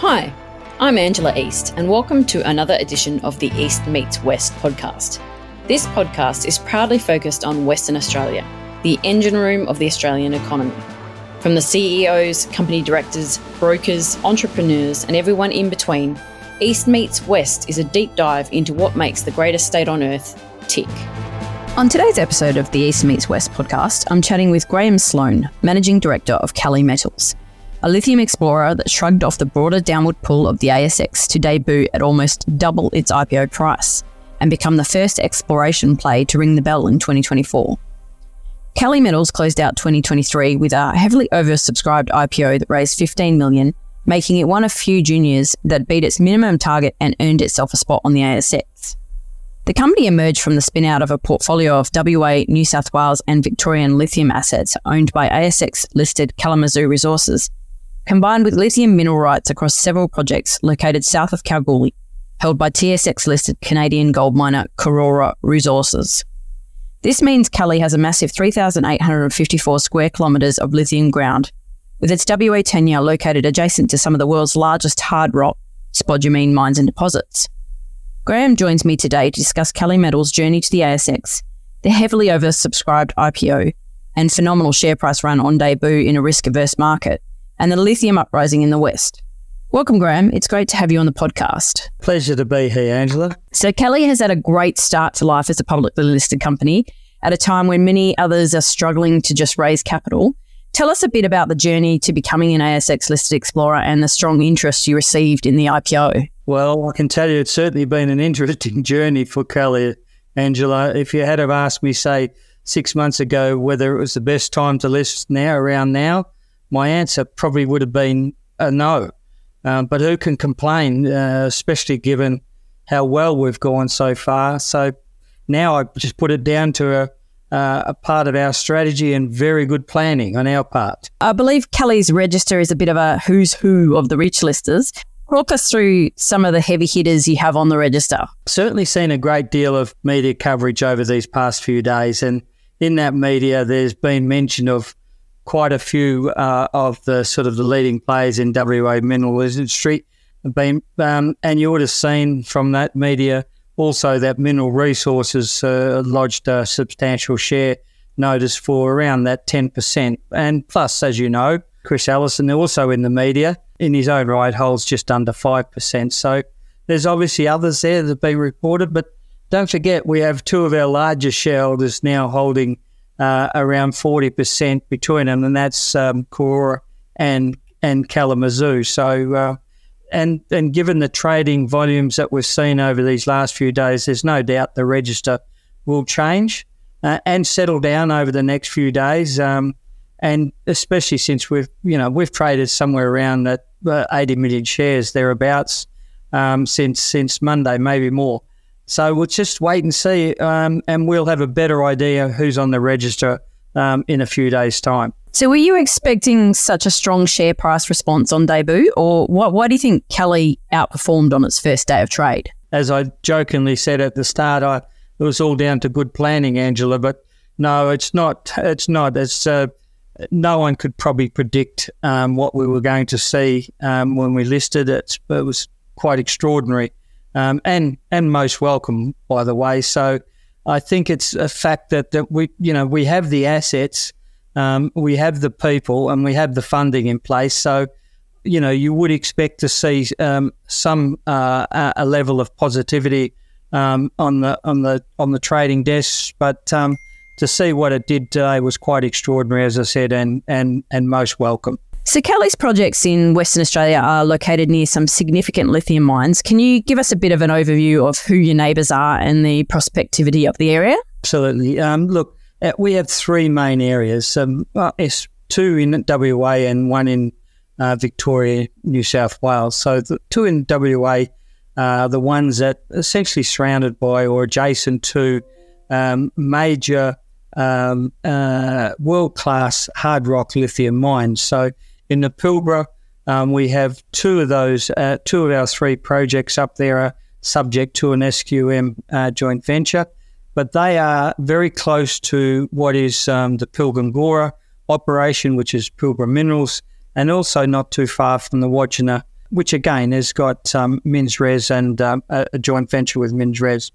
Hi, I'm Angela East, and welcome to another edition of the East Meets West podcast. This podcast is proudly focused on Western Australia, the engine room of the Australian economy. From the CEOs, company directors, brokers, entrepreneurs, and everyone in between, East Meets West is a deep dive into what makes the greatest state on earth tick. On today's episode of the East Meets West podcast, I'm chatting with Graeme Sloan, Managing Director of Kali Metals, a lithium explorer that shrugged off the broader downward pull of the ASX to debut at almost double its IPO price and become the first exploration play to ring the bell in 2024. Kali Metals closed out 2023 with a heavily oversubscribed IPO that raised 15 million, making it one of few juniors that beat its minimum target and earned itself a spot on the ASX. The company emerged from the spin out of a portfolio of WA, New South Wales, and Victorian lithium assets owned by ASX listed Kalamazoo Resources, combined with lithium mineral rights across several projects located south of Kalgoorlie, held by TSX listed Canadian gold miner Karora Resources. This means Kali has a massive 3,854 square kilometres of lithium ground, with its WA tenure located adjacent to some of the world's largest hard rock spodumene mines and deposits. Graeme joins me today to discuss Kali Metals' journey to the ASX, the heavily oversubscribed IPO, and phenomenal share price run on debut in a risk averse market, and the lithium uprising in the West. Welcome, Graeme. It's great to have you on the podcast. Pleasure to be here, Angela. So, Kali has had a great start to life as a publicly listed company at a time when many others are struggling to just raise capital. Tell us a bit about the journey to becoming an ASX listed explorer and the strong interest you received in the IPO. Well, I can tell you it's certainly been an interesting journey for Kali, Angela. If you had have asked me, say, six months ago whether it was the best time to list now, around now, my answer probably would have been a no. Um, but who can complain, uh, especially given how well we've gone so far? So now I just put it down to a, uh, a part of our strategy and very good planning on our part. I believe Kali's register is a bit of a who's who of the rich listers. Walk us through some of the heavy hitters you have on the register. Certainly seen a great deal of media coverage over these past few days. And in that media, there's been mention of quite a few uh, of the sort of the leading players in WA mineral industry. Have been, um, and you would have seen from that media also that Mineral Resources uh, lodged a substantial share notice for around that 10%. And plus, as you know, Chris Ellison, also in the media, in his own right, holds just under 5%. So there's obviously others there that have been reported, but don't forget we have two of our largest shareholders now holding uh, around 40% between them, and that's um, and, and Kalamazoo. So, uh, and, and given the trading volumes that we've seen over these last few days, there's no doubt the register will change uh, and settle down over the next few days. Um, and especially since we've you know we've traded somewhere around that uh, 80 million shares thereabouts um, since since Monday, maybe more. So we'll just wait and see, um, and we'll have a better idea who's on the register um, in a few days' time. So, were you expecting such a strong share price response on debut, or what, why do you think Kali outperformed on its first day of trade? As I jokingly said at the start, I, it was all down to good planning, Angela. But no, it's not. It's not. It's uh, no one could probably predict um, what we were going to see um, when we listed it. It was quite extraordinary um, and and most welcome, by the way. So I think it's a fact that, that we you know we have the assets, um, we have the people, and we have the funding in place. So you know you would expect to see um, some uh, a level of positivity um, on the on the on the trading desks, but to see what it did today was quite extraordinary, as I said, and and and most welcome. So Kali's projects in Western Australia are located near some significant lithium mines. Can you give us a bit of an overview of who your neighbours are and the prospectivity of the area? Absolutely. Um, look, uh, we have three main areas. Um, yes, two in WA and one in uh, Victoria, New South Wales. So the two in WA are the ones that are essentially surrounded by or adjacent to um, major um, uh, world class hard rock lithium mines. So in the Pilbara, um, we have two of those, uh, two of our three projects up there are subject to an SQM uh, joint venture, but they are very close to what is um, the Pilgangoora operation, which is Pilbara Minerals, and also not too far from the Wodgina which again has got um, MinRes and um, a, a, joint venture with MinRes.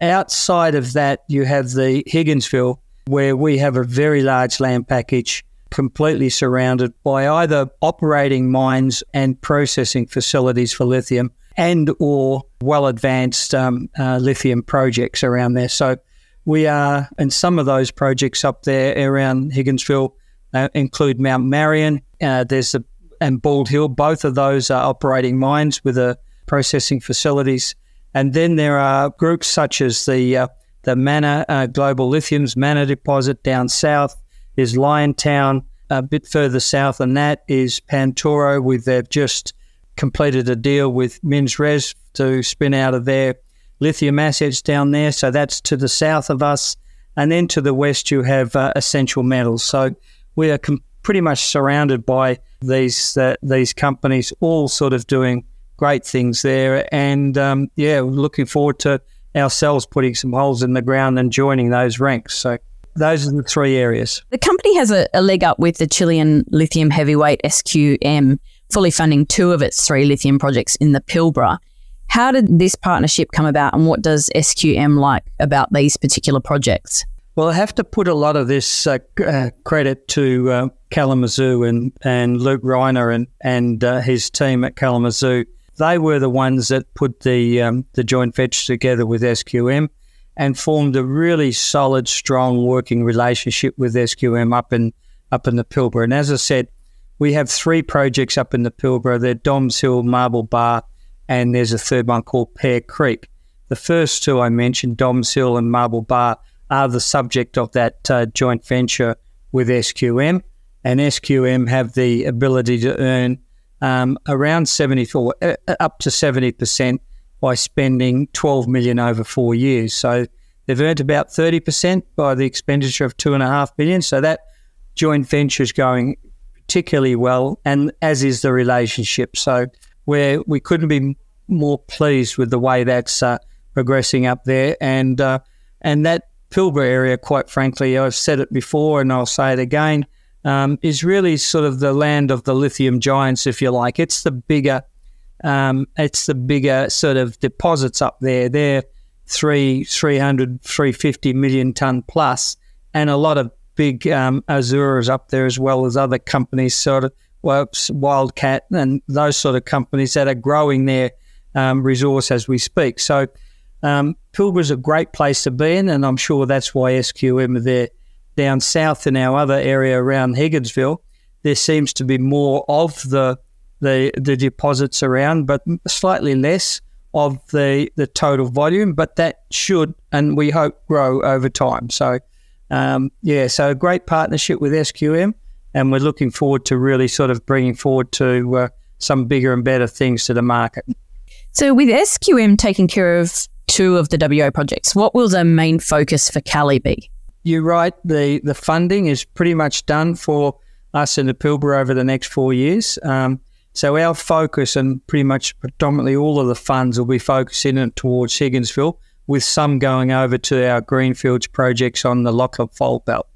Outside of that, you have the Higginsville, where we have a very large land package completely surrounded by either operating mines and processing facilities for lithium and or well advanced um, uh, lithium projects around there. So we are, and some of those projects up there around Higginsville uh, include Mount Marion. Uh, there's a, and Bald Hill. Both of those are operating mines with a processing facilities. And then there are groups such as the uh, the Manna uh, Global Lithium's Manna deposit down south is Liontown. A bit further south than that is Pantoro, with they've just completed a deal with MinRes to spin out of their lithium assets down there. So that's to the south of us. And then to the west, you have uh, Essential Metals. So we are com- pretty much surrounded by these uh, these companies, all sort of doing great things there. And um, yeah, looking forward to ourselves putting some holes in the ground and joining those ranks. So those are the three areas. The company has a, a leg up with the Chilean lithium heavyweight SQM, fully funding two of its three lithium projects in the Pilbara. How did this partnership come about, and what does SQM like about these particular projects? Well, I have to put a lot of this uh, uh, credit to uh, Kalamazoo and, and Luke Reinehr and, and uh, his team at Kalamazoo. They were the ones that put the um, the joint venture together with SQM and formed a really solid, strong working relationship with SQM up in up in the Pilbara. And as I said, we have three projects up in the Pilbara. They're Doms Hill, Marble Bar, and there's a third one called Pear Creek. The first two I mentioned, Doms Hill and Marble Bar, are the subject of that uh, joint venture with SQM, and SQM have the ability to earn um, around 74, uh, up to 70% by spending 12 million over four years. So they've earned about 30% by the expenditure of two and a half billion. So that joint venture is going particularly well, and as is the relationship. So where we couldn't be more pleased with the way that's uh, progressing up there, and uh, and that Pilbara area, quite frankly, I've said it before and I'll say it again, um, is really sort of the land of the lithium giants, if you like. It's the bigger, um, it's the bigger sort of deposits up there. They're three, 300, 350 million ton plus, and a lot of big um, Azuras up there as well as other companies, sort of well, Wildcat and those sort of companies that are growing their um, resource as we speak. So um, a great place to be in, and I'm sure that's why SQM are there. Down south in our other area around Higginsville, there seems to be more of the the, the deposits around, but slightly less of the, the total volume. But that should, and we hope, grow over time. So, um, yeah, so a great partnership with SQM, and we're looking forward to really sort of bringing forward to uh, some bigger and better things to the market. So, with SQM taking care of two of the WO projects. What will the main focus for Kali be? You're right. The the funding is pretty much done for us in the Pilbara over the next four years. Um, so our focus and pretty much predominantly all of the funds will be focusing in towards Higginsville, with some going over to our greenfields projects on the Lachlan Fold Belt.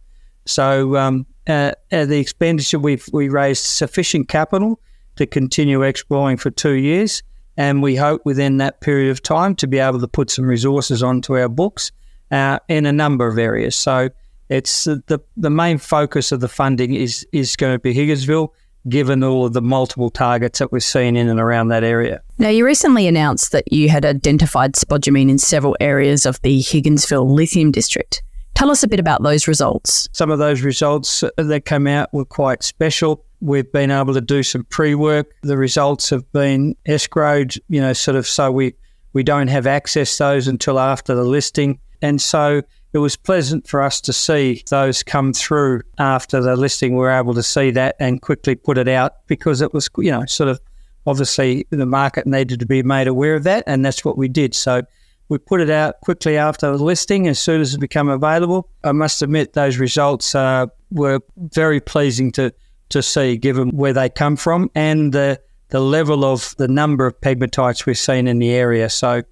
So um, uh, uh, the expenditure we've we raised sufficient capital to continue exploring for two years and we hope within that period of time to be able to put some resources onto our books uh, in a number of areas. So it's uh, the the main focus of the funding is is going to be Higginsville, given all of the multiple targets that we're seeing in and around that area. Now, you recently announced that you had identified spodumene in several areas of the Higginsville lithium district. Tell us a bit about those results. Some of those results that came out were quite special. We've been able to do some pre-work. The results have been escrowed, you know, sort of so we we don't have access those until after the listing. And so it was pleasant for us to see those come through after the listing. We were able to see that and quickly put it out because it was, you know, sort of obviously the market needed to be made aware of that, and that's what we did. So we put it out quickly after the listing as soon as it became available. I must admit those results uh, were very pleasing to to see, given where they come from and the the level of the number of pegmatites we've seen in the area. So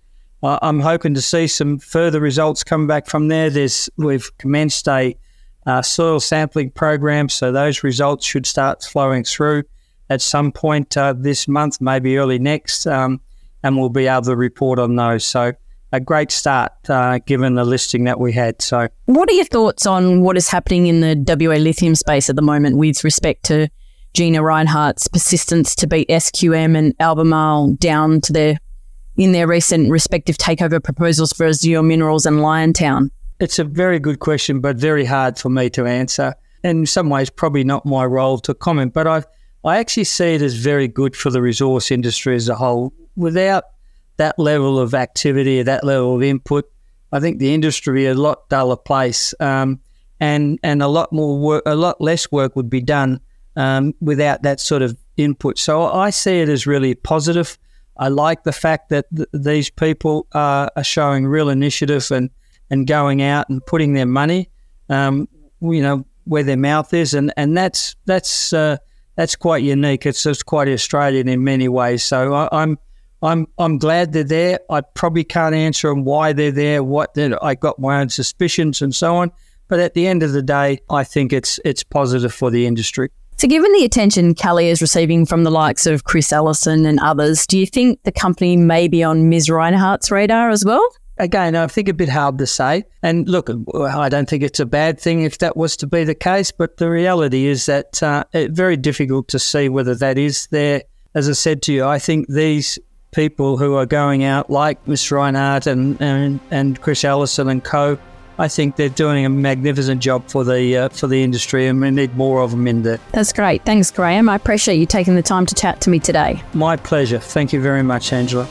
I'm hoping to see some further results come back from there. There's we've commenced a uh, soil sampling program, so those results should start flowing through. at some point uh, this month, maybe early next, um, and we'll be able to report on those. So a great start uh, given the listing that we had. So, what are your thoughts on what is happening in the WA lithium space at the moment with respect to Gina Rinehart's persistence to beat SQM and Albemarle down to their in their recent respective takeover proposals for Azure Minerals and Liontown? It's a very good question, but very hard for me to answer. In some ways, probably not my role to comment, but I I actually see it as very good for the resource industry as a whole. Without that level of activity, that level of input, I think the industry a lot duller place, um, and and a lot more work, a lot less work would be done um, without that sort of input. So I see it as really positive. I like the fact that th- these people are, are, showing real initiative and, and going out and putting their money, um, you know, where their mouth is, and and that's that's uh, that's quite unique. It's just quite Australian in many ways. So I, I'm I'm I'm glad they're there. I probably can't answer them why they're there. What I got my own suspicions and so on. But at the end of the day, I think it's it's positive for the industry. So, given the attention Kali is receiving from the likes of Chris Ellison and others, do you think the company may be on Ms. Rinehart's radar as well? Again, I think a bit hard to say. And look, I don't think it's a bad thing if that was to be the case, but the reality is that uh, it's very difficult to see whether that is there. As I said to you, I think these people who are going out, like Ms. Rinehart and, and, and Chris Ellison and co., I think they're doing a magnificent job for the uh, for the industry, and we need more of them in there. That's great. Thanks, Graeme. I appreciate you taking the time to chat to me today. My pleasure. Thank you very much, Angela.